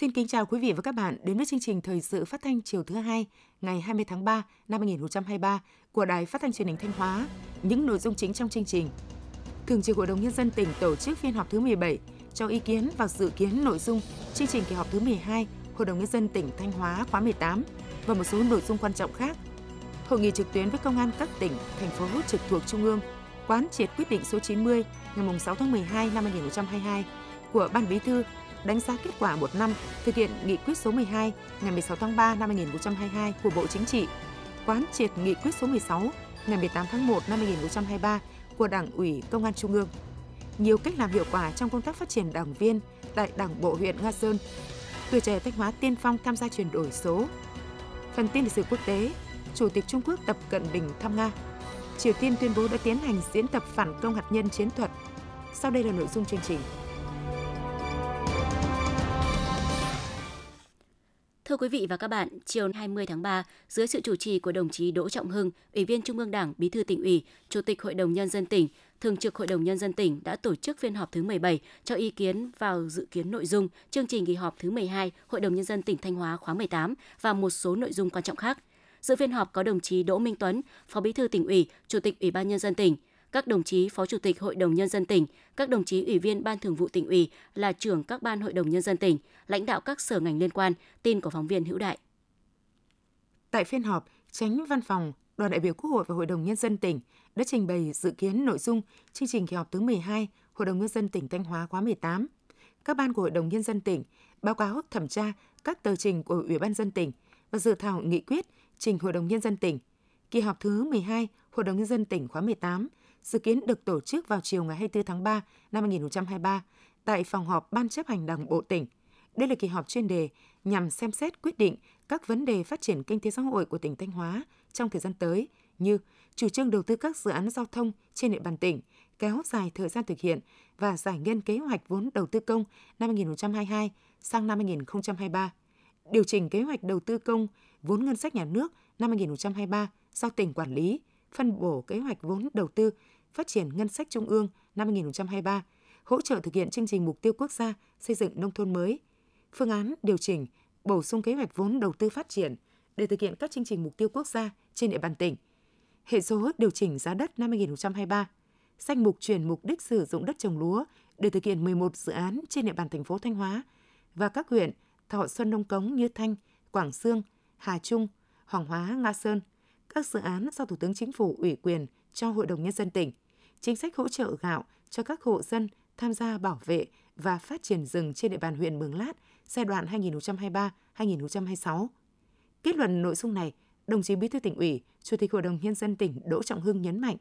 Xin kính chào quý vị và các bạn đến với chương trình Thời sự phát thanh chiều thứ hai ngày 20 tháng 3 năm 2023 của Đài Phát thanh Truyền hình Thanh Hóa. Những nội dung chính trong chương trình. Thường trực Hội đồng Nhân dân tỉnh tổ chức phiên họp thứ 17 cho ý kiến và dự kiến nội dung chương trình kỳ họp thứ 12 Hội đồng Nhân dân tỉnh Thanh Hóa khóa 18 và một số nội dung quan trọng khác. Hội nghị trực tuyến với công an các tỉnh, thành phố trực thuộc Trung ương quán triệt quyết định số 90 ngày 6 tháng 12 năm 2022 của Ban Bí thư đánh giá kết quả một năm thực hiện nghị quyết số 12 ngày 16 tháng 3 năm 2022 của Bộ Chính trị, quán triệt nghị quyết số 16 ngày 18 tháng 1 năm 2023 của Đảng ủy Công an Trung ương. Nhiều cách làm hiệu quả trong công tác phát triển đảng viên tại Đảng bộ huyện Nga Sơn. Tuổi trẻ Thanh Hóa tiên phong tham gia chuyển đổi số. Phần tin lịch sử quốc tế, Chủ tịch Trung Quốc Tập Cận Bình thăm Nga. Triều Tiên tuyên bố đã tiến hành diễn tập phản công hạt nhân chiến thuật. Sau đây là nội dung chương trình. Thưa quý vị và các bạn, chiều 20 tháng 3, dưới sự chủ trì của đồng chí Đỗ Trọng Hưng, Ủy viên Trung ương Đảng, Bí thư tỉnh ủy, Chủ tịch Hội đồng Nhân dân tỉnh, Thường trực Hội đồng Nhân dân tỉnh đã tổ chức phiên họp thứ 17 cho ý kiến vào dự kiến nội dung chương trình kỳ họp thứ 12 Hội đồng Nhân dân tỉnh Thanh Hóa khóa 18 và một số nội dung quan trọng khác. Dự phiên họp có đồng chí Đỗ Minh Tuấn, Phó Bí thư tỉnh ủy, Chủ tịch Ủy ban Nhân dân tỉnh, các đồng chí Phó Chủ tịch Hội đồng Nhân dân tỉnh, các đồng chí Ủy viên Ban Thường vụ tỉnh ủy là trưởng các ban Hội đồng Nhân dân tỉnh, lãnh đạo các sở ngành liên quan, tin của phóng viên Hữu Đại. Tại phiên họp, tránh văn phòng đoàn đại biểu Quốc hội và Hội đồng Nhân dân tỉnh đã trình bày dự kiến nội dung chương trình kỳ họp thứ 12 Hội đồng Nhân dân tỉnh Thanh Hóa khóa 18. Các ban của Hội đồng Nhân dân tỉnh báo cáo thẩm tra các tờ trình của Ủy ban dân tỉnh và dự thảo nghị quyết trình Hội đồng Nhân dân tỉnh. Kỳ họp thứ 12 Hội đồng Nhân dân tỉnh khóa 18 dự kiến được tổ chức vào chiều ngày 24 tháng 3 năm 2023 tại phòng họp Ban chấp hành Đảng bộ tỉnh. Đây là kỳ họp chuyên đề nhằm xem xét quyết định các vấn đề phát triển kinh tế xã hội của tỉnh Thanh Hóa trong thời gian tới như chủ trương đầu tư các dự án giao thông trên địa bàn tỉnh, kéo dài thời gian thực hiện và giải ngân kế hoạch vốn đầu tư công năm 2022 sang năm 2023, điều chỉnh kế hoạch đầu tư công vốn ngân sách nhà nước năm 2023 do tỉnh quản lý, phân bổ kế hoạch vốn đầu tư phát triển ngân sách trung ương năm 2023, hỗ trợ thực hiện chương trình mục tiêu quốc gia xây dựng nông thôn mới, phương án điều chỉnh, bổ sung kế hoạch vốn đầu tư phát triển để thực hiện các chương trình mục tiêu quốc gia trên địa bàn tỉnh, hệ số điều chỉnh giá đất năm 2023, danh mục chuyển mục đích sử dụng đất trồng lúa để thực hiện 11 dự án trên địa bàn thành phố Thanh Hóa và các huyện Thọ Xuân Nông Cống như Thanh, Quảng Sương, Hà Trung, Hoàng Hóa, Nga Sơn, các dự án do Thủ tướng Chính phủ ủy quyền cho Hội đồng Nhân dân tỉnh, chính sách hỗ trợ gạo cho các hộ dân tham gia bảo vệ và phát triển rừng trên địa bàn huyện Mường Lát giai đoạn 2023-2026. Kết luận nội dung này, đồng chí Bí thư tỉnh ủy, Chủ tịch Hội đồng Nhân dân tỉnh Đỗ Trọng Hưng nhấn mạnh,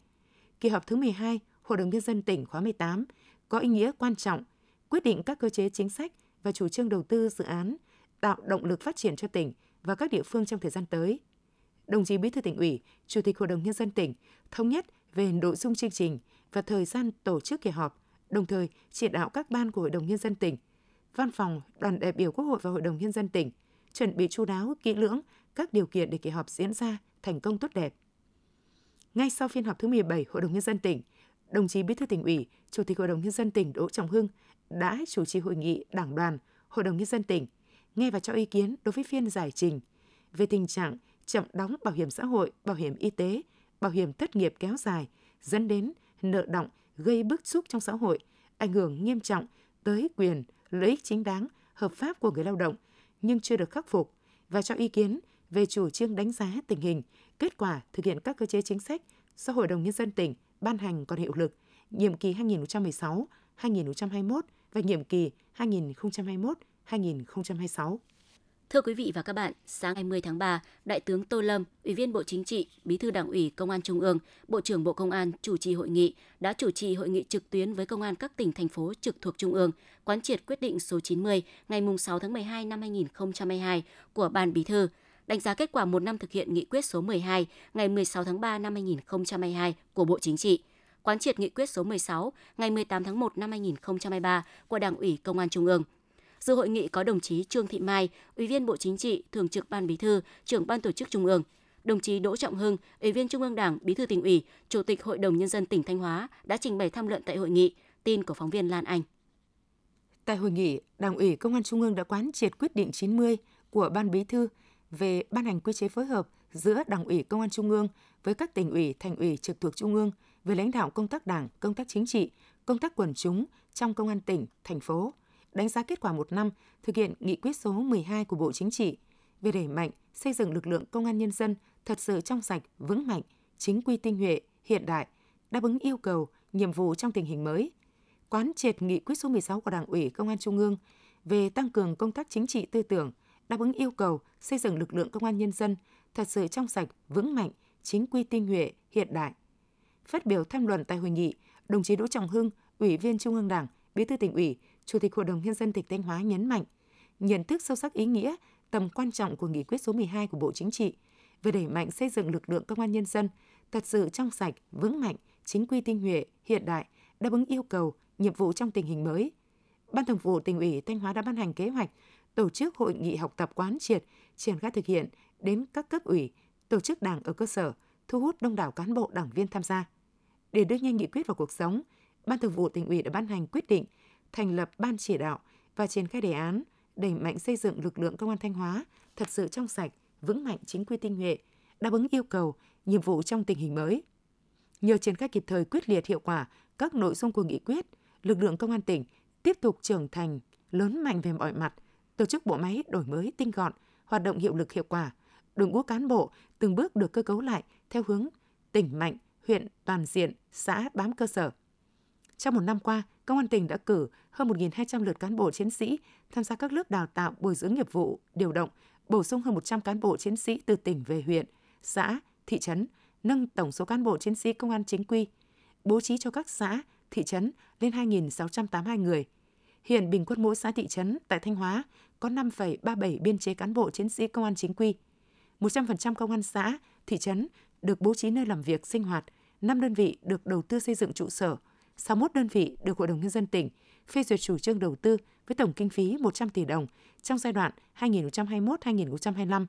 kỳ họp thứ 12 Hội đồng Nhân dân tỉnh khóa 18 có ý nghĩa quan trọng, quyết định các cơ chế chính sách và chủ trương đầu tư dự án, tạo động lực phát triển cho tỉnh và các địa phương trong thời gian tới. Đồng chí Bí thư tỉnh ủy, Chủ tịch Hội đồng Nhân dân tỉnh thống nhất về nội dung chương trình và thời gian tổ chức kỳ họp, đồng thời chỉ đạo các ban của Hội đồng Nhân dân tỉnh, Văn phòng, đoàn đại biểu Quốc hội và Hội đồng Nhân dân tỉnh chuẩn bị chu đáo, kỹ lưỡng các điều kiện để kỳ họp diễn ra thành công tốt đẹp. Ngay sau phiên họp thứ 17 Hội đồng Nhân dân tỉnh, đồng chí Bí thư tỉnh ủy, Chủ tịch Hội đồng Nhân dân tỉnh Đỗ Trọng Hưng đã chủ trì hội nghị Đảng đoàn Hội đồng Nhân dân tỉnh, nghe và cho ý kiến đối với phiên giải trình về tình trạng chậm đóng bảo hiểm xã hội, bảo hiểm y tế, bảo hiểm thất nghiệp kéo dài, dẫn đến nợ động gây bức xúc trong xã hội, ảnh hưởng nghiêm trọng tới quyền, lợi ích chính đáng, hợp pháp của người lao động nhưng chưa được khắc phục và cho ý kiến về chủ trương đánh giá tình hình, kết quả thực hiện các cơ chế chính sách do Hội đồng Nhân dân tỉnh ban hành còn hiệu lực nhiệm kỳ 2016-2021 và nhiệm kỳ 2021-2026. Thưa quý vị và các bạn, sáng 20 tháng 3, Đại tướng Tô Lâm, Ủy viên Bộ Chính trị, Bí thư Đảng ủy Công an Trung ương, Bộ trưởng Bộ Công an chủ trì hội nghị, đã chủ trì hội nghị trực tuyến với công an các tỉnh thành phố trực thuộc Trung ương, quán triệt quyết định số 90 ngày 6 tháng 12 năm 2022 của Ban Bí thư, đánh giá kết quả một năm thực hiện nghị quyết số 12 ngày 16 tháng 3 năm 2022 của Bộ Chính trị, quán triệt nghị quyết số 16 ngày 18 tháng 1 năm 2023 của Đảng ủy Công an Trung ương – Dự hội nghị có đồng chí Trương Thị Mai, Ủy viên Bộ Chính trị, Thường trực Ban Bí thư, Trưởng Ban Tổ chức Trung ương, đồng chí Đỗ Trọng Hưng, Ủy viên Trung ương Đảng, Bí thư tỉnh ủy, Chủ tịch Hội đồng nhân dân tỉnh Thanh Hóa đã trình bày tham luận tại hội nghị. Tin của phóng viên Lan Anh. Tại hội nghị, Đảng ủy Công an Trung ương đã quán triệt quyết định 90 của Ban Bí thư về ban hành quy chế phối hợp giữa Đảng ủy Công an Trung ương với các tỉnh ủy, thành ủy trực thuộc Trung ương về lãnh đạo công tác Đảng, công tác chính trị, công tác quần chúng trong công an tỉnh, thành phố, đánh giá kết quả một năm thực hiện nghị quyết số 12 của Bộ Chính trị về đẩy mạnh xây dựng lực lượng công an nhân dân thật sự trong sạch, vững mạnh, chính quy tinh nhuệ, hiện đại, đáp ứng yêu cầu, nhiệm vụ trong tình hình mới. Quán triệt nghị quyết số 16 của Đảng ủy Công an Trung ương về tăng cường công tác chính trị tư tưởng, đáp ứng yêu cầu xây dựng lực lượng công an nhân dân thật sự trong sạch, vững mạnh, chính quy tinh nhuệ, hiện đại. Phát biểu tham luận tại hội nghị, đồng chí Đỗ Trọng Hưng, Ủy viên Trung ương Đảng, Bí thư tỉnh ủy, Chủ tịch Hội đồng nhân dân tỉnh Thanh Hóa nhấn mạnh, nhận thức sâu sắc ý nghĩa, tầm quan trọng của nghị quyết số 12 của Bộ Chính trị về đẩy mạnh xây dựng lực lượng công an nhân dân thật sự trong sạch, vững mạnh, chính quy tinh nhuệ, hiện đại, đáp ứng yêu cầu, nhiệm vụ trong tình hình mới. Ban Thường vụ tỉnh ủy Thanh Hóa đã ban hành kế hoạch tổ chức hội nghị học tập quán triệt, triển khai thực hiện đến các cấp ủy, tổ chức đảng ở cơ sở, thu hút đông đảo cán bộ đảng viên tham gia. Để đưa nhanh nghị quyết vào cuộc sống, Ban Thường vụ tỉnh ủy đã ban hành quyết định thành lập ban chỉ đạo và triển khai đề án đẩy mạnh xây dựng lực lượng công an Thanh Hóa thật sự trong sạch, vững mạnh chính quy tinh nhuệ, đáp ứng yêu cầu, nhiệm vụ trong tình hình mới. Nhờ triển khai kịp thời quyết liệt hiệu quả các nội dung của nghị quyết, lực lượng công an tỉnh tiếp tục trưởng thành, lớn mạnh về mọi mặt, tổ chức bộ máy đổi mới tinh gọn, hoạt động hiệu lực hiệu quả, đội ngũ cán bộ từng bước được cơ cấu lại theo hướng tỉnh mạnh, huyện toàn diện, xã bám cơ sở. Trong một năm qua, Công an tỉnh đã cử hơn 1.200 lượt cán bộ chiến sĩ tham gia các lớp đào tạo bồi dưỡng nghiệp vụ, điều động, bổ sung hơn 100 cán bộ chiến sĩ từ tỉnh về huyện, xã, thị trấn, nâng tổng số cán bộ chiến sĩ công an chính quy, bố trí cho các xã, thị trấn lên 2.682 người. Hiện bình quân mỗi xã thị trấn tại Thanh Hóa có 5,37 biên chế cán bộ chiến sĩ công an chính quy. 100% công an xã, thị trấn được bố trí nơi làm việc sinh hoạt, 5 đơn vị được đầu tư xây dựng trụ sở, 61 đơn vị được Hội đồng Nhân dân tỉnh phê duyệt chủ trương đầu tư với tổng kinh phí 100 tỷ đồng trong giai đoạn 2021-2025.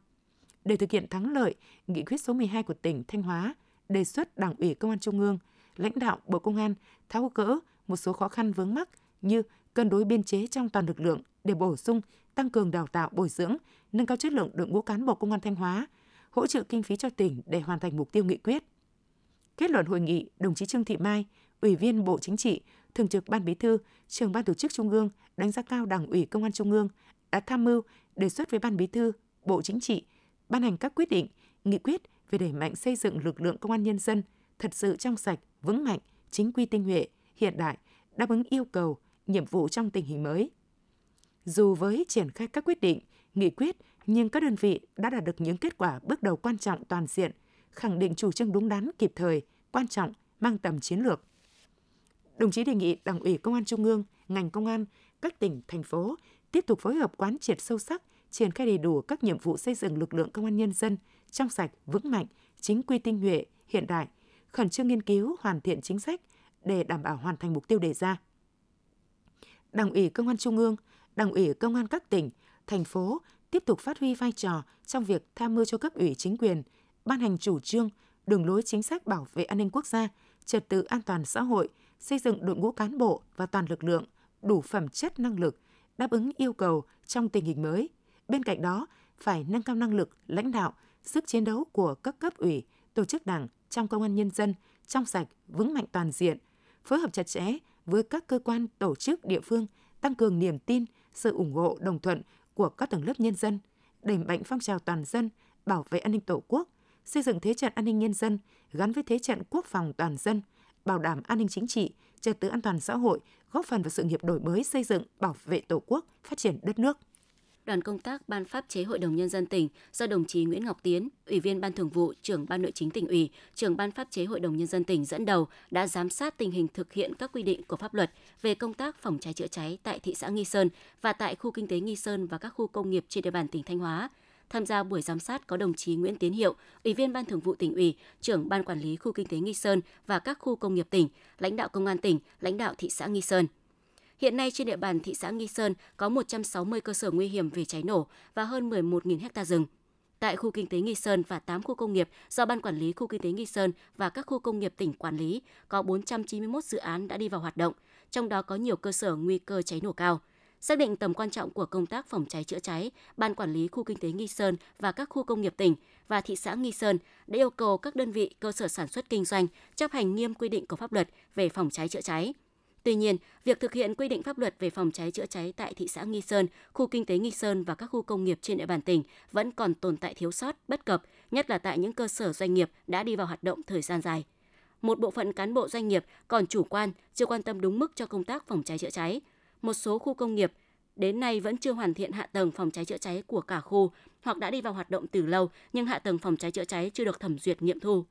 Để thực hiện thắng lợi nghị quyết số 12 của tỉnh Thanh Hóa, đề xuất Đảng ủy Công an Trung ương, lãnh đạo Bộ Công an tháo gỡ một số khó khăn vướng mắc như cân đối biên chế trong toàn lực lượng để bổ sung, tăng cường đào tạo bồi dưỡng, nâng cao chất lượng đội ngũ cán bộ công an Thanh Hóa, hỗ trợ kinh phí cho tỉnh để hoàn thành mục tiêu nghị quyết. Kết luận hội nghị, đồng chí Trương Thị Mai, Ủy viên Bộ Chính trị, Thường trực Ban Bí thư, Trưởng ban Tổ chức Trung ương đánh giá cao Đảng ủy Công an Trung ương đã tham mưu đề xuất với Ban Bí thư, Bộ Chính trị ban hành các quyết định, nghị quyết về đẩy mạnh xây dựng lực lượng công an nhân dân thật sự trong sạch, vững mạnh, chính quy tinh nhuệ, hiện đại, đáp ứng yêu cầu, nhiệm vụ trong tình hình mới. Dù với triển khai các quyết định, nghị quyết, nhưng các đơn vị đã đạt được những kết quả bước đầu quan trọng toàn diện, khẳng định chủ trương đúng đắn, kịp thời, quan trọng, mang tầm chiến lược. Đồng chí đề nghị Đảng ủy Công an Trung ương, ngành công an, các tỉnh, thành phố tiếp tục phối hợp quán triệt sâu sắc, triển khai đầy đủ các nhiệm vụ xây dựng lực lượng công an nhân dân trong sạch, vững mạnh, chính quy tinh nhuệ, hiện đại, khẩn trương nghiên cứu, hoàn thiện chính sách để đảm bảo hoàn thành mục tiêu đề ra. Đảng ủy Công an Trung ương, Đảng ủy Công an các tỉnh, thành phố tiếp tục phát huy vai trò trong việc tham mưu cho cấp ủy chính quyền, ban hành chủ trương, đường lối chính sách bảo vệ an ninh quốc gia, trật tự an toàn xã hội, xây dựng đội ngũ cán bộ và toàn lực lượng đủ phẩm chất năng lực, đáp ứng yêu cầu trong tình hình mới. Bên cạnh đó, phải nâng cao năng lực lãnh đạo, sức chiến đấu của các cấp ủy, tổ chức đảng trong công an nhân dân trong sạch, vững mạnh toàn diện, phối hợp chặt chẽ với các cơ quan, tổ chức địa phương, tăng cường niềm tin, sự ủng hộ đồng thuận của các tầng lớp nhân dân, đẩy mạnh phong trào toàn dân, bảo vệ an ninh Tổ quốc, xây dựng thế trận an ninh nhân dân gắn với thế trận quốc phòng toàn dân, bảo đảm an ninh chính trị, trật tự an toàn xã hội, góp phần vào sự nghiệp đổi mới xây dựng, bảo vệ Tổ quốc, phát triển đất nước đoàn công tác Ban pháp chế Hội đồng Nhân dân tỉnh do đồng chí Nguyễn Ngọc Tiến, Ủy viên Ban Thường vụ, trưởng Ban Nội chính tỉnh ủy, trưởng Ban pháp chế Hội đồng Nhân dân tỉnh dẫn đầu đã giám sát tình hình thực hiện các quy định của pháp luật về công tác phòng cháy chữa cháy tại thị xã Nghi Sơn và tại khu kinh tế Nghi Sơn và các khu công nghiệp trên địa bàn tỉnh Thanh Hóa. Tham gia buổi giám sát có đồng chí Nguyễn Tiến Hiệu, Ủy viên Ban Thường vụ tỉnh ủy, trưởng Ban Quản lý khu kinh tế Nghi Sơn và các khu công nghiệp tỉnh, lãnh đạo công an tỉnh, lãnh đạo thị xã Nghi Sơn. Hiện nay trên địa bàn thị xã Nghi Sơn có 160 cơ sở nguy hiểm về cháy nổ và hơn 11.000 ha rừng. Tại khu kinh tế Nghi Sơn và 8 khu công nghiệp do Ban Quản lý khu kinh tế Nghi Sơn và các khu công nghiệp tỉnh quản lý, có 491 dự án đã đi vào hoạt động, trong đó có nhiều cơ sở nguy cơ cháy nổ cao. Xác định tầm quan trọng của công tác phòng cháy chữa cháy, Ban Quản lý Khu Kinh tế Nghi Sơn và các khu công nghiệp tỉnh và thị xã Nghi Sơn đã yêu cầu các đơn vị cơ sở sản xuất kinh doanh chấp hành nghiêm quy định của pháp luật về phòng cháy chữa cháy. Tuy nhiên, việc thực hiện quy định pháp luật về phòng cháy chữa cháy tại thị xã Nghi Sơn, khu kinh tế Nghi Sơn và các khu công nghiệp trên địa bàn tỉnh vẫn còn tồn tại thiếu sót, bất cập, nhất là tại những cơ sở doanh nghiệp đã đi vào hoạt động thời gian dài. Một bộ phận cán bộ doanh nghiệp còn chủ quan, chưa quan tâm đúng mức cho công tác phòng cháy chữa cháy. Một số khu công nghiệp đến nay vẫn chưa hoàn thiện hạ tầng phòng cháy chữa cháy của cả khu hoặc đã đi vào hoạt động từ lâu nhưng hạ tầng phòng cháy chữa cháy chưa được thẩm duyệt nghiệm thu.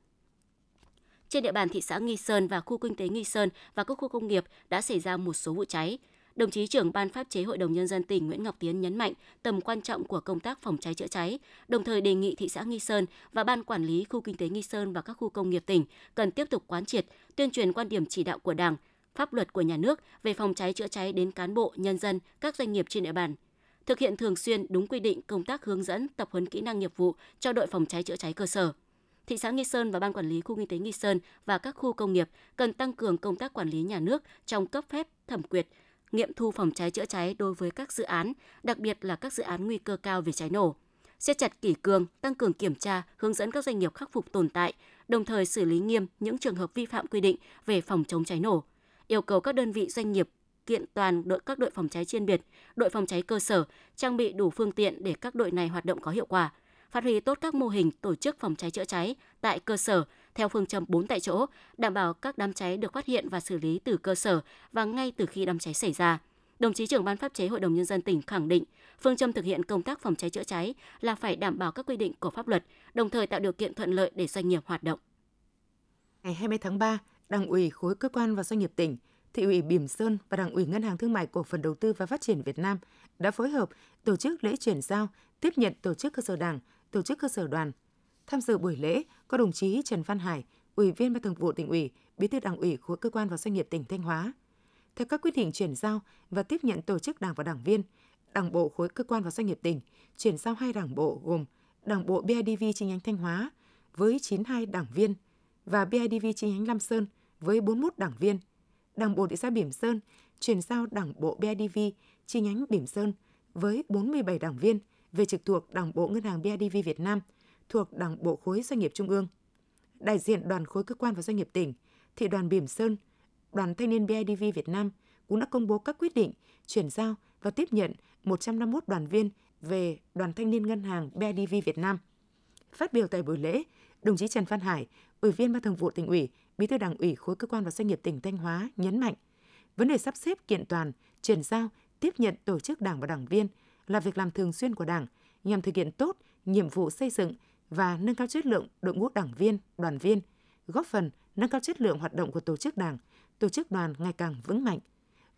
Trên địa bàn thị xã Nghi Sơn và khu kinh tế Nghi Sơn và các khu công nghiệp đã xảy ra một số vụ cháy. Đồng chí trưởng ban pháp chế Hội đồng Nhân dân tỉnh Nguyễn Ngọc Tiến nhấn mạnh tầm quan trọng của công tác phòng cháy chữa cháy, đồng thời đề nghị thị xã Nghi Sơn và ban quản lý khu kinh tế Nghi Sơn và các khu công nghiệp tỉnh cần tiếp tục quán triệt, tuyên truyền quan điểm chỉ đạo của Đảng, pháp luật của nhà nước về phòng cháy chữa cháy đến cán bộ, nhân dân, các doanh nghiệp trên địa bàn. Thực hiện thường xuyên đúng quy định công tác hướng dẫn, tập huấn kỹ năng nghiệp vụ cho đội phòng cháy chữa cháy cơ sở thị xã Nghi Sơn và Ban Quản lý Khu Kinh tế Nghi Sơn và các khu công nghiệp cần tăng cường công tác quản lý nhà nước trong cấp phép, thẩm quyệt, nghiệm thu phòng cháy chữa cháy đối với các dự án, đặc biệt là các dự án nguy cơ cao về cháy nổ. Siết chặt kỷ cương, tăng cường kiểm tra, hướng dẫn các doanh nghiệp khắc phục tồn tại, đồng thời xử lý nghiêm những trường hợp vi phạm quy định về phòng chống cháy nổ. Yêu cầu các đơn vị doanh nghiệp kiện toàn đội các đội phòng cháy chuyên biệt, đội phòng cháy cơ sở, trang bị đủ phương tiện để các đội này hoạt động có hiệu quả, phát huy tốt các mô hình tổ chức phòng cháy chữa cháy tại cơ sở theo phương châm 4 tại chỗ, đảm bảo các đám cháy được phát hiện và xử lý từ cơ sở và ngay từ khi đám cháy xảy ra. Đồng chí trưởng ban pháp chế Hội đồng nhân dân tỉnh khẳng định, phương châm thực hiện công tác phòng cháy chữa cháy là phải đảm bảo các quy định của pháp luật, đồng thời tạo điều kiện thuận lợi để doanh nghiệp hoạt động. Ngày 20 tháng 3, Đảng ủy khối cơ quan và doanh nghiệp tỉnh, Thị ủy Bỉm Sơn và Đảng ủy Ngân hàng Thương mại Cổ phần Đầu tư và Phát triển Việt Nam đã phối hợp tổ chức lễ chuyển giao, tiếp nhận tổ chức cơ sở Đảng, tổ chức cơ sở đoàn. Tham dự buổi lễ có đồng chí Trần Văn Hải, Ủy viên Ban Thường vụ tỉnh ủy, Bí thư Đảng ủy khối cơ quan và doanh nghiệp tỉnh Thanh Hóa. Theo các quyết định chuyển giao và tiếp nhận tổ chức đảng và đảng viên, Đảng bộ khối cơ quan và doanh nghiệp tỉnh chuyển giao hai đảng bộ gồm Đảng bộ BIDV chi nhánh Thanh Hóa với 92 đảng viên và BIDV chi nhánh Lam Sơn với 41 đảng viên. Đảng bộ thị xã Bỉm Sơn chuyển giao Đảng bộ BIDV chi nhánh Bỉm Sơn với 47 đảng viên về trực thuộc Đảng bộ Ngân hàng BIDV Việt Nam thuộc Đảng bộ khối doanh nghiệp Trung ương. Đại diện đoàn khối cơ quan và doanh nghiệp tỉnh, thị đoàn Bỉm Sơn, đoàn thanh niên BIDV Việt Nam cũng đã công bố các quyết định chuyển giao và tiếp nhận 151 đoàn viên về đoàn thanh niên ngân hàng BIDV Việt Nam. Phát biểu tại buổi lễ, đồng chí Trần Văn Hải, Ủy viên Ban Thường vụ tỉnh ủy, Bí thư Đảng ủy khối cơ quan và doanh nghiệp tỉnh Thanh Hóa nhấn mạnh, vấn đề sắp xếp kiện toàn, chuyển giao, tiếp nhận tổ chức đảng và đảng viên là việc làm thường xuyên của Đảng nhằm thực hiện tốt nhiệm vụ xây dựng và nâng cao chất lượng đội ngũ đảng viên, đoàn viên, góp phần nâng cao chất lượng hoạt động của tổ chức đảng, tổ chức đoàn ngày càng vững mạnh.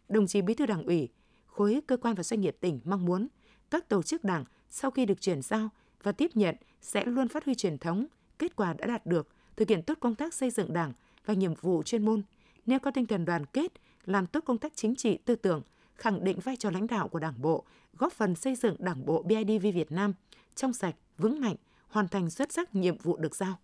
Đồng chí Bí thư Đảng ủy, khối cơ quan và doanh nghiệp tỉnh mong muốn các tổ chức đảng sau khi được chuyển giao và tiếp nhận sẽ luôn phát huy truyền thống, kết quả đã đạt được, thực hiện tốt công tác xây dựng đảng và nhiệm vụ chuyên môn, nêu cao tinh thần đoàn kết, làm tốt công tác chính trị tư tưởng, khẳng định vai trò lãnh đạo của Đảng bộ, góp phần xây dựng Đảng bộ BIDV Việt Nam trong sạch, vững mạnh, hoàn thành xuất sắc nhiệm vụ được giao.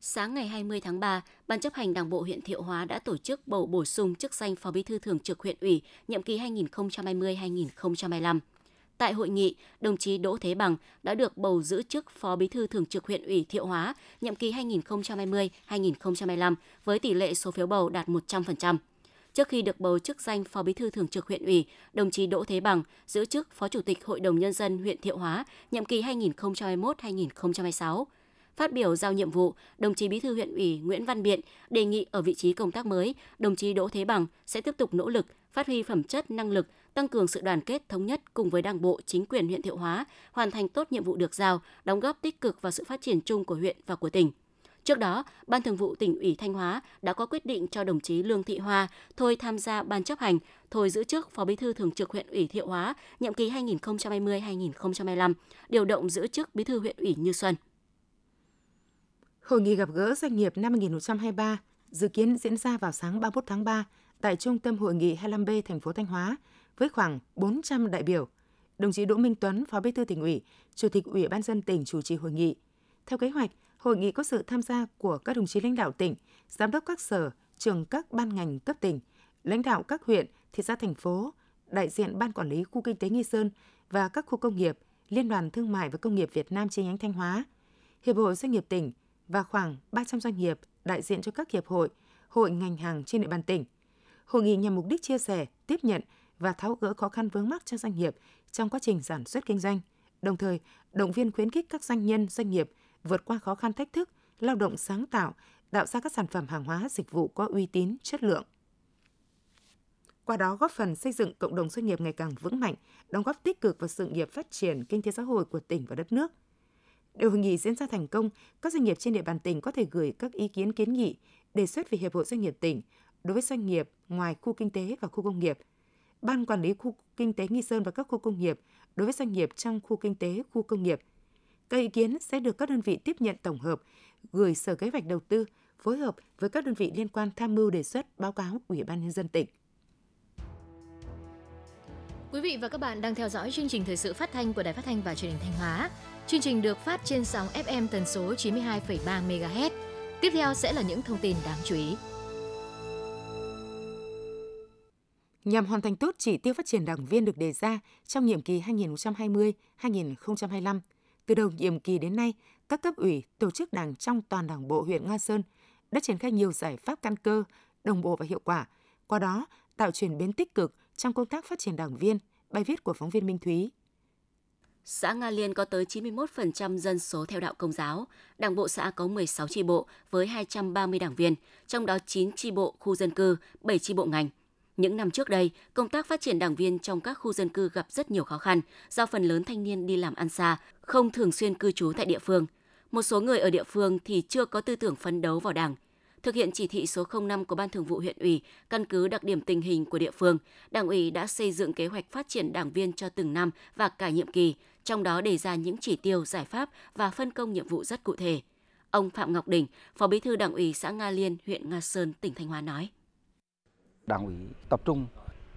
Sáng ngày 20 tháng 3, Ban chấp hành Đảng bộ huyện Thiệu Hóa đã tổ chức bầu bổ sung chức danh Phó Bí thư Thường trực huyện ủy nhiệm kỳ 2020-2025. Tại hội nghị, đồng chí Đỗ Thế Bằng đã được bầu giữ chức Phó Bí thư Thường trực huyện ủy Thiệu Hóa nhiệm kỳ 2020-2025 với tỷ lệ số phiếu bầu đạt 100%. Trước khi được bầu chức danh Phó Bí thư Thường trực huyện ủy, đồng chí Đỗ Thế Bằng giữ chức Phó Chủ tịch Hội đồng Nhân dân huyện Thiệu Hóa, nhiệm kỳ 2021-2026. Phát biểu giao nhiệm vụ, đồng chí Bí thư huyện ủy Nguyễn Văn Biện đề nghị ở vị trí công tác mới, đồng chí Đỗ Thế Bằng sẽ tiếp tục nỗ lực phát huy phẩm chất, năng lực, tăng cường sự đoàn kết thống nhất cùng với Đảng bộ, chính quyền huyện Thiệu Hóa, hoàn thành tốt nhiệm vụ được giao, đóng góp tích cực vào sự phát triển chung của huyện và của tỉnh. Trước đó, Ban Thường vụ tỉnh ủy Thanh Hóa đã có quyết định cho đồng chí Lương Thị Hoa thôi tham gia ban chấp hành, thôi giữ chức Phó Bí thư Thường trực huyện ủy Thiệu Hóa nhiệm kỳ 2020-2025, điều động giữ chức Bí thư huyện ủy Như Xuân. Hội nghị gặp gỡ doanh nghiệp năm 2023 dự kiến diễn ra vào sáng 31 tháng 3 tại Trung tâm Hội nghị 25B thành phố Thanh Hóa với khoảng 400 đại biểu. Đồng chí Đỗ Minh Tuấn, Phó Bí thư tỉnh ủy, Chủ tịch Ủy ban dân tỉnh chủ trì hội nghị. Theo kế hoạch, Hội nghị có sự tham gia của các đồng chí lãnh đạo tỉnh, giám đốc các sở, trường các ban ngành cấp tỉnh, lãnh đạo các huyện, thị xã thành phố, đại diện Ban Quản lý Khu Kinh tế Nghi Sơn và các khu công nghiệp, Liên đoàn Thương mại và Công nghiệp Việt Nam chi nhánh Thanh Hóa, Hiệp hội Doanh nghiệp tỉnh và khoảng 300 doanh nghiệp đại diện cho các hiệp hội, hội ngành hàng trên địa bàn tỉnh. Hội nghị nhằm mục đích chia sẻ, tiếp nhận và tháo gỡ khó khăn vướng mắc cho doanh nghiệp trong quá trình sản xuất kinh doanh, đồng thời động viên khuyến khích các doanh nhân, doanh nghiệp vượt qua khó khăn thách thức, lao động sáng tạo, tạo ra các sản phẩm hàng hóa, dịch vụ có uy tín, chất lượng. Qua đó góp phần xây dựng cộng đồng doanh nghiệp ngày càng vững mạnh, đóng góp tích cực vào sự nghiệp phát triển kinh tế xã hội của tỉnh và đất nước. Để hội nghị diễn ra thành công, các doanh nghiệp trên địa bàn tỉnh có thể gửi các ý kiến kiến nghị, đề xuất về Hiệp hội Doanh nghiệp tỉnh đối với doanh nghiệp ngoài khu kinh tế và khu công nghiệp, Ban quản lý khu kinh tế Nghi Sơn và các khu công nghiệp đối với doanh nghiệp trong khu kinh tế, khu công nghiệp. Các ý kiến sẽ được các đơn vị tiếp nhận tổng hợp, gửi Sở Kế hoạch Đầu tư, phối hợp với các đơn vị liên quan tham mưu đề xuất báo cáo Ủy ban nhân dân tỉnh. Quý vị và các bạn đang theo dõi chương trình thời sự phát thanh của Đài Phát thanh và Truyền hình Thanh Hóa. Chương trình được phát trên sóng FM tần số 92,3 MHz. Tiếp theo sẽ là những thông tin đáng chú ý. Nhằm hoàn thành tốt chỉ tiêu phát triển đảng viên được đề ra trong nhiệm kỳ 2020-2025, từ đầu nhiệm kỳ đến nay, các cấp ủy, tổ chức đảng trong toàn đảng bộ huyện Nga Sơn đã triển khai nhiều giải pháp căn cơ, đồng bộ và hiệu quả, qua đó tạo chuyển biến tích cực trong công tác phát triển đảng viên, bài viết của phóng viên Minh Thúy. Xã Nga Liên có tới 91% dân số theo đạo Công giáo. Đảng bộ xã có 16 chi bộ với 230 đảng viên, trong đó 9 chi bộ khu dân cư, 7 chi bộ ngành. Những năm trước đây, công tác phát triển đảng viên trong các khu dân cư gặp rất nhiều khó khăn do phần lớn thanh niên đi làm ăn xa, không thường xuyên cư trú tại địa phương. Một số người ở địa phương thì chưa có tư tưởng phấn đấu vào đảng, thực hiện chỉ thị số 05 của Ban Thường vụ huyện ủy, căn cứ đặc điểm tình hình của địa phương, Đảng ủy đã xây dựng kế hoạch phát triển đảng viên cho từng năm và cả nhiệm kỳ, trong đó đề ra những chỉ tiêu, giải pháp và phân công nhiệm vụ rất cụ thể. Ông Phạm Ngọc Đình, Phó Bí thư Đảng ủy xã Nga Liên, huyện Nga Sơn, tỉnh Thanh Hóa nói: Đảng ủy tập trung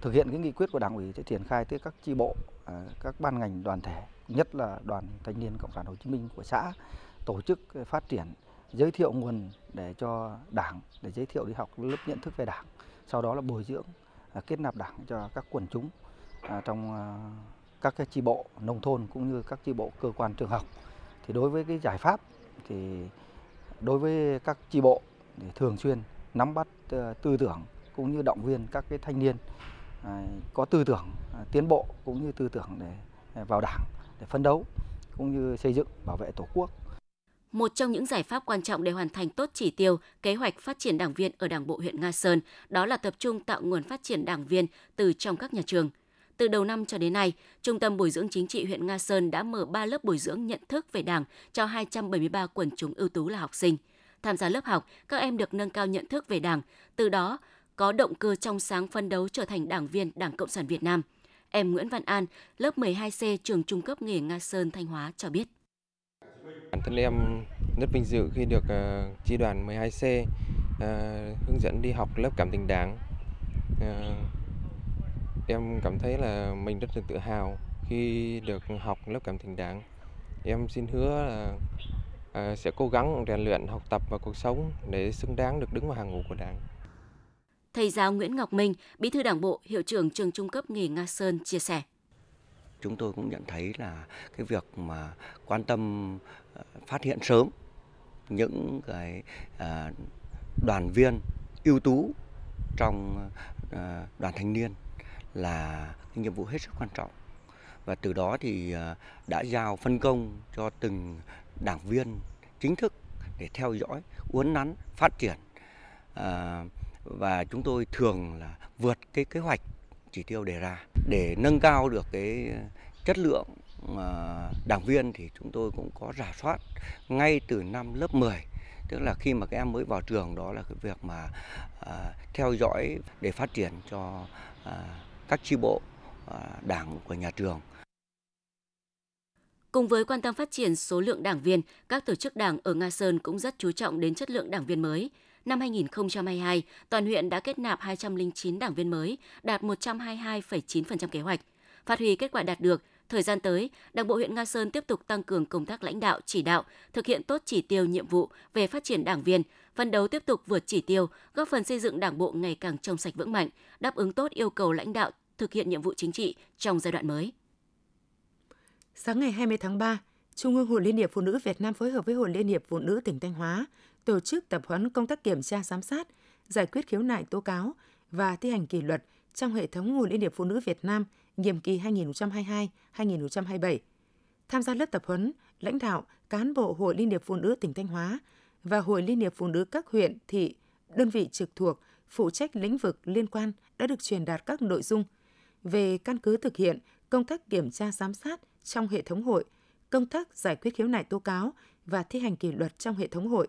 thực hiện cái nghị quyết của Đảng ủy sẽ triển khai tới các chi bộ, à, các ban ngành đoàn thể, nhất là Đoàn Thanh niên Cộng sản Hồ Chí Minh của xã tổ chức phát triển giới thiệu nguồn để cho đảng để giới thiệu đi học lớp nhận thức về đảng sau đó là bồi dưỡng à, kết nạp đảng cho các quần chúng à, trong các cái chi bộ nông thôn cũng như các chi bộ cơ quan trường học. Thì đối với cái giải pháp thì đối với các chi bộ thì thường xuyên nắm bắt ờ, tư tưởng cũng như động viên các cái thanh niên à, có tư tưởng à, tiến bộ cũng như tư tưởng để à, vào đảng để phấn đấu cũng như xây dựng bảo vệ tổ quốc một trong những giải pháp quan trọng để hoàn thành tốt chỉ tiêu, kế hoạch phát triển đảng viên ở Đảng bộ huyện Nga Sơn đó là tập trung tạo nguồn phát triển đảng viên từ trong các nhà trường. Từ đầu năm cho đến nay, Trung tâm Bồi dưỡng Chính trị huyện Nga Sơn đã mở 3 lớp bồi dưỡng nhận thức về Đảng cho 273 quần chúng ưu tú là học sinh. Tham gia lớp học, các em được nâng cao nhận thức về Đảng, từ đó có động cơ trong sáng phân đấu trở thành đảng viên Đảng Cộng sản Việt Nam. Em Nguyễn Văn An, lớp 12C trường trung cấp nghề Nga Sơn Thanh Hóa cho biết. Bản thân em rất vinh dự khi được ờ, uh, chi đoàn 12C uh, ờ, hướng dẫn đi học lớp cảm tình đảng. Uh, em cảm thấy là mình rất là tự hào khi được học lớp cảm tình đảng. Em xin hứa là uh, sẽ cố gắng rèn luyện học tập và cuộc sống để xứng đáng được đứng vào hàng ngũ của đảng. Thầy giáo Nguyễn Ngọc Minh, Bí thư Đảng bộ, Hiệu trưởng trường Trung cấp nghề Nga Sơn chia sẻ. Chúng tôi cũng nhận thấy là cái việc mà quan tâm ờ, phát hiện sớm những cái ờ, đoàn viên ưu tú trong ờ, đoàn thanh niên là cái nhiệm vụ hết sức quan trọng. Và từ đó thì đã giao phân công cho từng đảng viên chính thức để theo dõi uốn nắn phát triển và chúng tôi thường là vượt cái kế hoạch chỉ tiêu đề ra để nâng cao được cái chất lượng ờ, đảng viên thì chúng tôi cũng có rà soát ngay từ năm lớp 10 tức là khi mà các em mới vào trường đó là cái việc mà à, theo dõi để phát triển cho à, các chi bộ à, đảng của nhà trường. Cùng với quan tâm phát triển số lượng đảng viên, các tổ chức đảng ở Nga Sơn cũng rất chú trọng đến chất lượng đảng viên mới. Năm 2022, toàn huyện đã kết nạp 209 đảng viên mới, đạt 122,9% kế hoạch. Phát huy kết quả đạt được, thời gian tới, Đảng bộ huyện Nga Sơn tiếp tục tăng cường công tác lãnh đạo, chỉ đạo, thực hiện tốt chỉ tiêu nhiệm vụ về phát triển đảng viên, phân đấu tiếp tục vượt chỉ tiêu, góp phần xây dựng Đảng bộ ngày càng trong sạch vững mạnh, đáp ứng tốt yêu cầu lãnh đạo thực hiện nhiệm vụ chính trị trong giai đoạn mới. Sáng ngày 20 tháng 3, Trung ương Hội Liên hiệp Phụ nữ Việt Nam phối hợp với Hội Liên hiệp Phụ nữ tỉnh Thanh Hóa tổ chức tập huấn công tác kiểm tra giám sát, giải quyết khiếu nại tố cáo và thi hành kỷ luật trong hệ thống Hội Liên hiệp Phụ nữ Việt Nam nhiệm kỳ 2022-2027. Tham gia lớp tập huấn, lãnh đạo, cán bộ Hội Liên hiệp Phụ nữ tỉnh Thanh Hóa và Hội Liên hiệp Phụ nữ các huyện, thị, đơn vị trực thuộc phụ trách lĩnh vực liên quan đã được truyền đạt các nội dung về căn cứ thực hiện công tác kiểm tra giám sát trong hệ thống hội, công tác giải quyết khiếu nại tố cáo và thi hành kỷ luật trong hệ thống hội.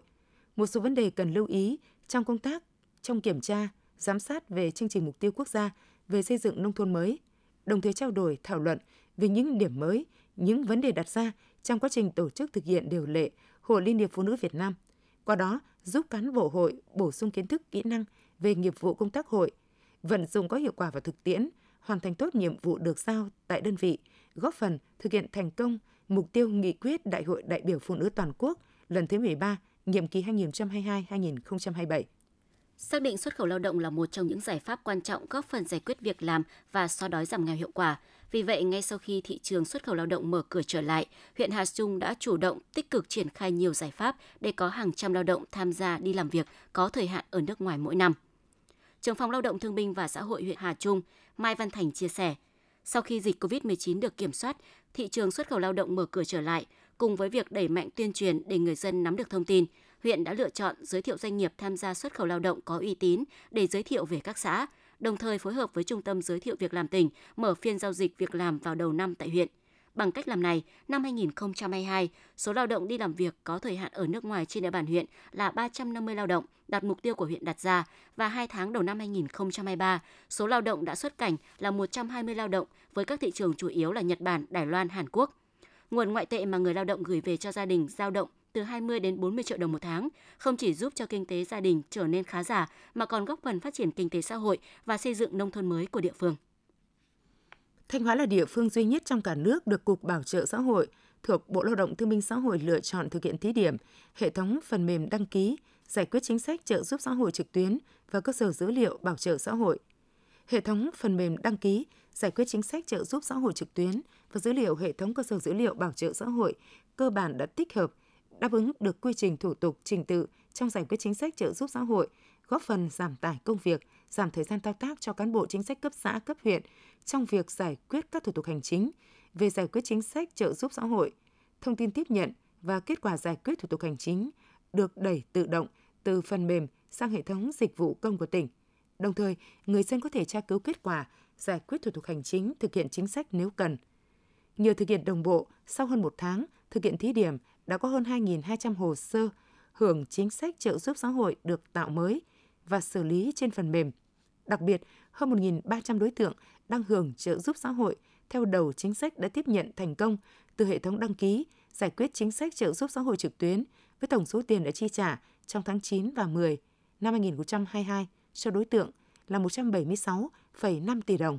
Một số vấn đề cần lưu ý trong công tác trong kiểm tra, giám sát về chương trình mục tiêu quốc gia về xây dựng nông thôn mới, đồng thời trao đổi thảo luận về những điểm mới, những vấn đề đặt ra trong quá trình tổ chức thực hiện điều lệ Hội Liên hiệp Phụ nữ Việt Nam. Qua đó, giúp cán bộ hội bổ sung kiến thức, kỹ năng về nghiệp vụ công tác hội, vận dụng có hiệu quả vào thực tiễn, hoàn thành tốt nhiệm vụ được giao tại đơn vị, góp phần thực hiện thành công mục tiêu nghị quyết Đại hội đại biểu phụ nữ toàn quốc lần thứ 13, nhiệm kỳ 2022-2027. Xác định xuất khẩu lao động là một trong những giải pháp quan trọng góp phần giải quyết việc làm và xóa đói giảm nghèo hiệu quả. Vì vậy, ngay sau khi thị trường xuất khẩu lao động mở cửa trở lại, huyện Hà Trung đã chủ động tích cực triển khai nhiều giải pháp để có hàng trăm lao động tham gia đi làm việc có thời hạn ở nước ngoài mỗi năm. Trưởng phòng Lao động Thương binh và Xã hội huyện Hà Trung, Mai Văn Thành chia sẻ, sau khi dịch COVID-19 được kiểm soát, thị trường xuất khẩu lao động mở cửa trở lại, cùng với việc đẩy mạnh tuyên truyền để người dân nắm được thông tin, huyện đã lựa chọn giới thiệu doanh nghiệp tham gia xuất khẩu lao động có uy tín để giới thiệu về các xã, đồng thời phối hợp với Trung tâm Giới thiệu Việc làm tỉnh mở phiên giao dịch việc làm vào đầu năm tại huyện. Bằng cách làm này, năm 2022, số lao động đi làm việc có thời hạn ở nước ngoài trên địa bàn huyện là 350 lao động, đạt mục tiêu của huyện đặt ra, và 2 tháng đầu năm 2023, số lao động đã xuất cảnh là 120 lao động với các thị trường chủ yếu là Nhật Bản, Đài Loan, Hàn Quốc. Nguồn ngoại tệ mà người lao động gửi về cho gia đình dao động từ 20 đến 40 triệu đồng một tháng, không chỉ giúp cho kinh tế gia đình trở nên khá giả mà còn góp phần phát triển kinh tế xã hội và xây dựng nông thôn mới của địa phương. Thanh Hóa là địa phương duy nhất trong cả nước được Cục Bảo trợ xã hội thuộc Bộ Lao động Thương binh Xã hội lựa chọn thực hiện thí điểm hệ thống phần mềm đăng ký, giải quyết chính sách trợ giúp xã hội trực tuyến và cơ sở dữ liệu bảo trợ xã hội. Hệ thống phần mềm đăng ký, giải quyết chính sách trợ giúp xã hội trực tuyến và dữ liệu hệ thống cơ sở dữ liệu bảo trợ xã hội cơ bản đã tích hợp đáp ứng được quy trình thủ tục trình tự trong giải quyết chính sách trợ giúp xã hội, góp phần giảm tải công việc, giảm thời gian thao tác cho cán bộ chính sách cấp xã, cấp huyện trong việc giải quyết các thủ tục hành chính về giải quyết chính sách trợ giúp xã hội. Thông tin tiếp nhận và kết quả giải quyết thủ tục hành chính được đẩy tự động từ phần mềm sang hệ thống dịch vụ công của tỉnh. Đồng thời, người dân có thể tra cứu kết quả giải quyết thủ tục hành chính, thực hiện chính sách nếu cần. Nhờ thực hiện đồng bộ, sau hơn một tháng thực hiện thí điểm, đã có hơn 2.200 hồ sơ hưởng chính sách trợ giúp xã hội được tạo mới và xử lý trên phần mềm. Đặc biệt, hơn 1.300 đối tượng đang hưởng trợ giúp xã hội theo đầu chính sách đã tiếp nhận thành công từ hệ thống đăng ký giải quyết chính sách trợ giúp xã hội trực tuyến với tổng số tiền đã chi trả trong tháng 9 và 10 năm 2022 cho đối tượng là 176,5 tỷ đồng.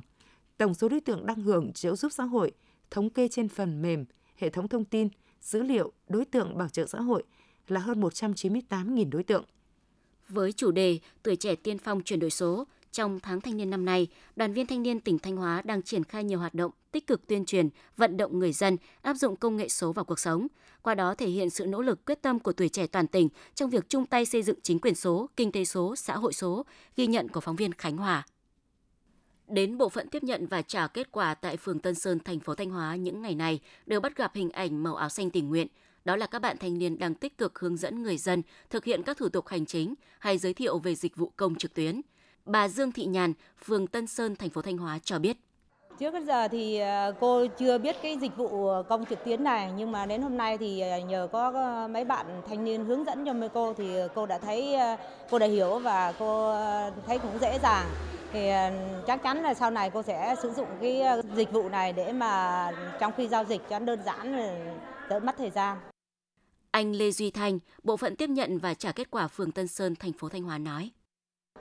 Tổng số đối tượng đang hưởng trợ giúp xã hội thống kê trên phần mềm hệ thống thông tin dữ liệu đối tượng bảo trợ xã hội là hơn 198.000 đối tượng. Với chủ đề Tuổi trẻ tiên phong chuyển đổi số, trong tháng thanh niên năm nay, đoàn viên thanh niên tỉnh Thanh Hóa đang triển khai nhiều hoạt động tích cực tuyên truyền, vận động người dân áp dụng công nghệ số vào cuộc sống. Qua đó thể hiện sự nỗ lực quyết tâm của tuổi trẻ toàn tỉnh trong việc chung tay xây dựng chính quyền số, kinh tế số, xã hội số, ghi nhận của phóng viên Khánh Hòa. Đến bộ phận tiếp nhận và trả kết quả tại phường Tân Sơn, thành phố Thanh Hóa những ngày này đều bắt gặp hình ảnh màu áo xanh tình nguyện. Đó là các bạn thanh niên đang tích cực hướng dẫn người dân thực hiện các thủ tục hành chính hay giới thiệu về dịch vụ công trực tuyến. Bà Dương Thị Nhàn, phường Tân Sơn, thành phố Thanh Hóa cho biết. Trước giờ thì ờ, cô chưa biết cái dịch vụ công trực tuyến này nhưng mà đến hôm nay thì ờ, nhờ có mấy bạn thanh niên hướng dẫn cho mấy cô thì cô đã thấy ờ, cô đã hiểu và cô thấy cũng dễ dàng thì chắc chắn là sau này cô sẽ sử dụng cái dịch vụ này để mà trong khi giao dịch cho đơn giản đỡ mất thời gian. Anh Lê Duy Thanh, bộ phận tiếp nhận và trả kết quả phường Tân Sơn, thành phố Thanh Hóa nói.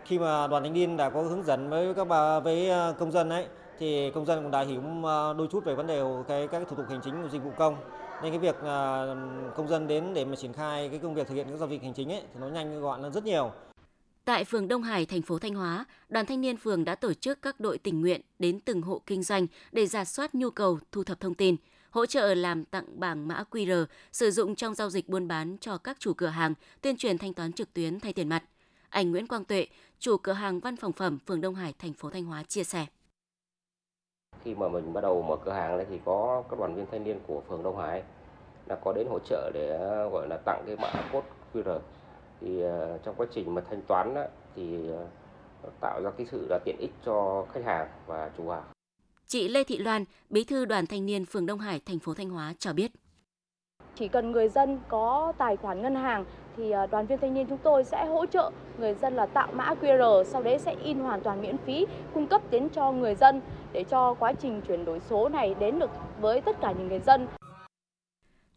Khi mà đoàn thanh niên đã có hướng dẫn với các bà với công dân ấy thì công dân cũng đã hiểu ờ, đôi chút về vấn đề cái các thủ tục hành chính của dịch vụ công nên cái việc ờ, công dân đến để mà triển khai cái công việc thực hiện các giao dịch hành chính ấy thì nó nhanh gọn hơn rất nhiều. Tại phường Đông Hải, thành phố Thanh Hóa, đoàn thanh niên phường đã tổ chức các đội tình nguyện đến từng hộ kinh doanh để giả soát nhu cầu thu thập thông tin, hỗ trợ làm tặng bảng mã QR sử dụng trong giao dịch buôn bán cho các chủ cửa hàng, tuyên truyền thanh toán trực tuyến thay tiền mặt. Anh Nguyễn Quang Tuệ, chủ cửa hàng văn phòng phẩm phường Đông Hải, thành phố Thanh Hóa chia sẻ. Khi mà mình bắt đầu mở cửa hàng đấy thì có các đoàn viên thanh niên của phường Đông Hải đã có đến hỗ trợ để gọi là tặng cái mã code QR thì ờ, trong quá trình mà thanh toán thì ờ, tạo ra cái sự là tiện ích cho khách hàng và chủ hàng. Chị Lê Thị Loan, bí thư đoàn thanh niên phường Đông Hải, thành phố Thanh Hóa cho biết. Chỉ cần người dân có tài khoản ngân hàng thì ờ, đoàn viên thanh niên chúng tôi sẽ hỗ trợ người dân là tạo mã QR, sau đấy sẽ in hoàn toàn miễn phí, cung cấp đến cho người dân để cho quá trình chuyển đổi số này đến được với tất cả những người dân.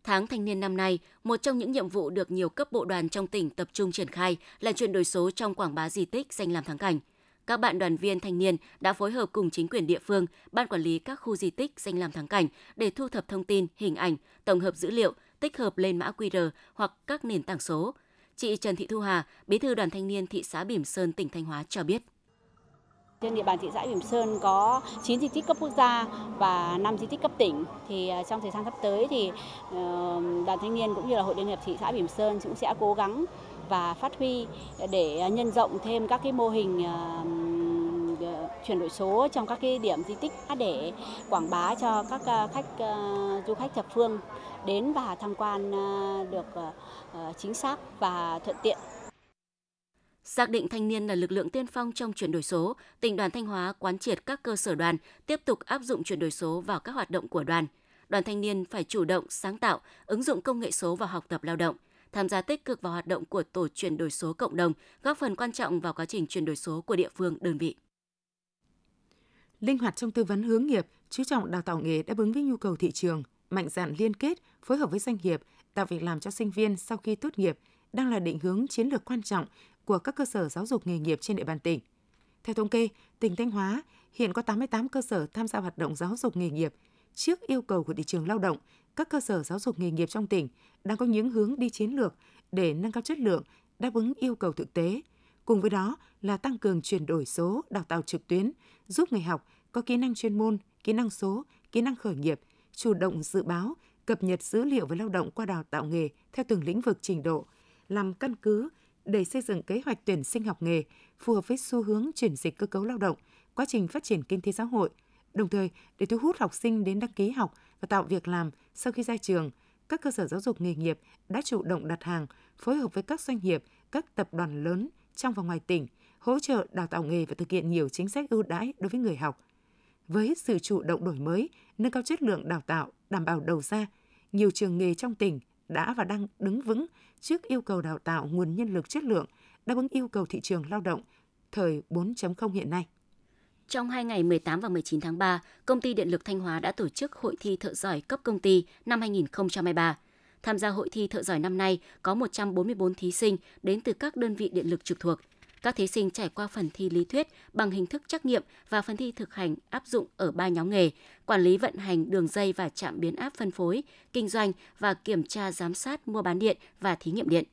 Tháng thanh niên năm nay, một trong những nhiệm vụ được nhiều cấp bộ đoàn trong tỉnh tập trung triển khai là chuyển đổi số trong quảng bá di tích danh làm thắng cảnh. Các bạn đoàn viên thanh niên đã phối hợp cùng chính quyền địa phương, ban quản lý các khu di tích danh làm thắng cảnh để thu thập thông tin, hình ảnh, tổng hợp dữ liệu, tích hợp lên mã QR hoặc các nền tảng số. Chị Trần Thị Thu Hà, bí thư đoàn thanh niên thị xã Bỉm Sơn, tỉnh Thanh Hóa cho biết. Trên địa bàn thị xã Bỉm Sơn có 9 di tích cấp quốc gia và 5 di tích cấp tỉnh. Thì à, trong thời gian sắp tới thì ờ, đoàn thanh niên cũng như là hội liên hiệp thị xã Bỉm Sơn cũng sẽ cố gắng và phát huy để nhân rộng thêm các cái mô hình à, chuyển đổi số trong các cái điểm di tích để quảng bá cho các à, khách à, du khách thập phương đến và tham quan được chính xác và thuận tiện. Xác định thanh niên là lực lượng tiên phong trong chuyển đổi số, tỉnh đoàn Thanh Hóa quán triệt các cơ sở đoàn tiếp tục áp dụng chuyển đổi số vào các hoạt động của đoàn. Đoàn thanh niên phải chủ động, sáng tạo, ứng dụng công nghệ số vào học tập lao động, tham gia tích cực vào hoạt động của tổ chuyển đổi số cộng đồng, góp phần quan trọng vào quá trình chuyển đổi số của địa phương, đơn vị. Linh hoạt trong tư vấn hướng nghiệp, chú trọng đào tạo nghề đáp ứng với nhu cầu thị trường, mạnh dạn liên kết, phối hợp với doanh nghiệp, tạo việc làm cho sinh viên sau khi tốt nghiệp đang là định hướng chiến lược quan trọng của các cơ sở giáo dục nghề nghiệp trên địa bàn tỉnh. Theo thống kê, tỉnh Thanh Hóa hiện có 88 cơ sở tham gia hoạt động giáo dục nghề nghiệp. Trước yêu cầu của thị trường lao động, các cơ sở giáo dục nghề nghiệp trong tỉnh đang có những hướng đi chiến lược để nâng cao chất lượng, đáp ứng yêu cầu thực tế. Cùng với đó là tăng cường chuyển đổi số, đào tạo trực tuyến, giúp người học có kỹ năng chuyên môn, kỹ năng số, kỹ năng khởi nghiệp, chủ động dự báo, cập nhật dữ liệu về lao động qua đào tạo nghề theo từng lĩnh vực trình độ, làm căn cứ để xây dựng kế hoạch tuyển sinh học nghề phù hợp với xu hướng chuyển dịch cơ cấu lao động, quá trình phát triển kinh tế xã hội, đồng thời để thu hút học sinh đến đăng ký học và tạo việc làm sau khi ra trường, các cơ sở giáo dục nghề nghiệp đã chủ động đặt hàng, phối hợp với các doanh nghiệp, các tập đoàn lớn trong và ngoài tỉnh, hỗ trợ đào tạo nghề và thực hiện nhiều chính sách ưu đãi đối với người học. Với sự chủ động đổi mới, nâng cao chất lượng đào tạo, đảm bảo đầu ra, nhiều trường nghề trong tỉnh đã và đang đứng vững trước yêu cầu đào tạo nguồn nhân lực chất lượng, đáp ứng yêu cầu thị trường lao động thời 4.0 hiện nay. Trong hai ngày 18 và 19 tháng 3, Công ty Điện lực Thanh Hóa đã tổ chức hội thi thợ giỏi cấp công ty năm 2023. Tham gia hội thi thợ giỏi năm nay có 144 thí sinh đến từ các đơn vị điện lực trực thuộc. Các thí sinh trải qua phần thi lý thuyết bằng hình thức trắc nghiệm và phần thi thực hành áp dụng ở ba nhóm nghề: quản lý vận hành đường dây và trạm biến áp phân phối, kinh doanh và kiểm tra giám sát mua bán điện và thí nghiệm điện.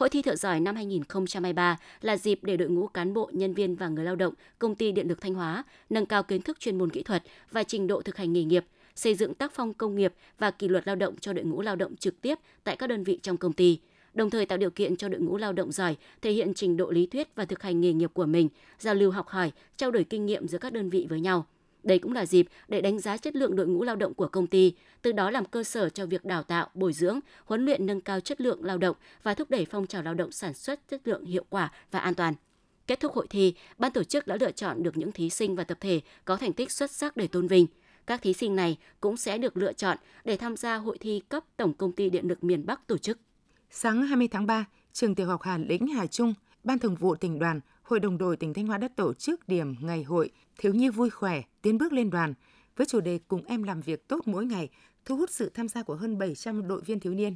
Hội thi thợ giỏi năm 2023 là dịp để đội ngũ cán bộ, nhân viên và người lao động công ty điện lực Thanh Hóa nâng cao kiến thức chuyên môn kỹ thuật và trình độ thực hành nghề nghiệp, xây dựng tác phong công nghiệp và kỷ luật lao động cho đội ngũ lao động trực tiếp tại các đơn vị trong công ty đồng thời tạo điều kiện cho đội ngũ lao động giỏi thể hiện trình độ lý thuyết và thực hành nghề nghiệp của mình, giao lưu học hỏi, trao đổi kinh nghiệm giữa các đơn vị với nhau. Đây cũng là dịp để đánh giá chất lượng đội ngũ lao động của công ty, từ đó làm cơ sở cho việc đào tạo, bồi dưỡng, huấn luyện nâng cao chất lượng lao động và thúc đẩy phong trào lao động sản xuất chất lượng hiệu quả và an toàn. Kết thúc hội thi, ban tổ chức đã lựa chọn được những thí sinh và tập thể có thành tích xuất sắc để tôn vinh. Các thí sinh này cũng sẽ được lựa chọn để tham gia hội thi cấp Tổng công ty Điện lực miền Bắc tổ chức. Sáng 20 tháng 3, trường tiểu học Hà Lĩnh Hà Trung, Ban Thường vụ tỉnh đoàn, Hội đồng đội tỉnh Thanh Hóa đã tổ chức điểm ngày hội Thiếu nhi vui khỏe, tiến bước lên đoàn với chủ đề cùng em làm việc tốt mỗi ngày, thu hút sự tham gia của hơn 700 đội viên thiếu niên.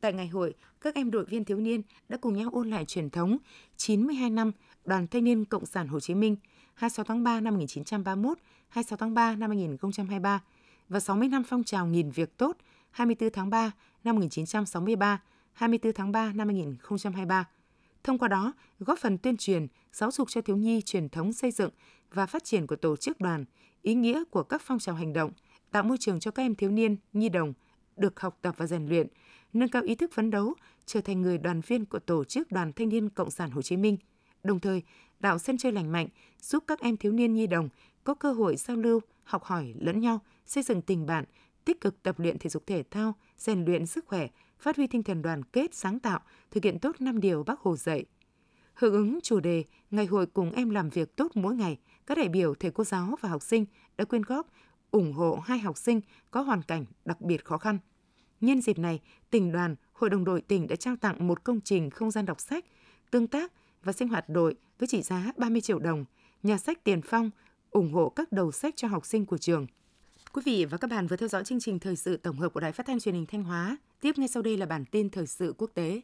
Tại ngày hội, các em đội viên thiếu niên đã cùng nhau ôn lại truyền thống 92 năm Đoàn Thanh niên Cộng sản Hồ Chí Minh 26 tháng 3 năm 1931, 26 tháng 3 năm 2023 và 60 năm phong trào nghìn việc tốt 24 tháng 3 năm 1963, 24 tháng 3 năm 2023. Thông qua đó, góp phần tuyên truyền, giáo dục cho thiếu nhi truyền thống xây dựng và phát triển của tổ chức đoàn, ý nghĩa của các phong trào hành động, tạo môi trường cho các em thiếu niên, nhi đồng được học tập và rèn luyện, nâng cao ý thức phấn đấu, trở thành người đoàn viên của tổ chức Đoàn Thanh niên Cộng sản Hồ Chí Minh. Đồng thời, tạo sân chơi lành mạnh, giúp các em thiếu niên nhi đồng có cơ hội giao lưu, học hỏi lẫn nhau, xây dựng tình bạn, tích cực tập luyện thể dục thể thao, rèn luyện sức khỏe, phát huy tinh thần đoàn kết sáng tạo, thực hiện tốt năm điều Bác Hồ dạy. Hưởng ứng chủ đề Ngày hội cùng em làm việc tốt mỗi ngày, các đại biểu, thầy cô giáo và học sinh đã quyên góp ủng hộ hai học sinh có hoàn cảnh đặc biệt khó khăn. Nhân dịp này, tỉnh đoàn, Hội đồng đội tỉnh đã trao tặng một công trình không gian đọc sách, tương tác và sinh hoạt đội với trị giá 30 triệu đồng, nhà sách Tiền Phong ủng hộ các đầu sách cho học sinh của trường. Quý vị và các bạn vừa theo dõi chương trình thời sự tổng hợp của Đài Phát thanh Truyền hình Thanh Hóa. Tiếp ngay sau đây là bản tin thời sự quốc tế.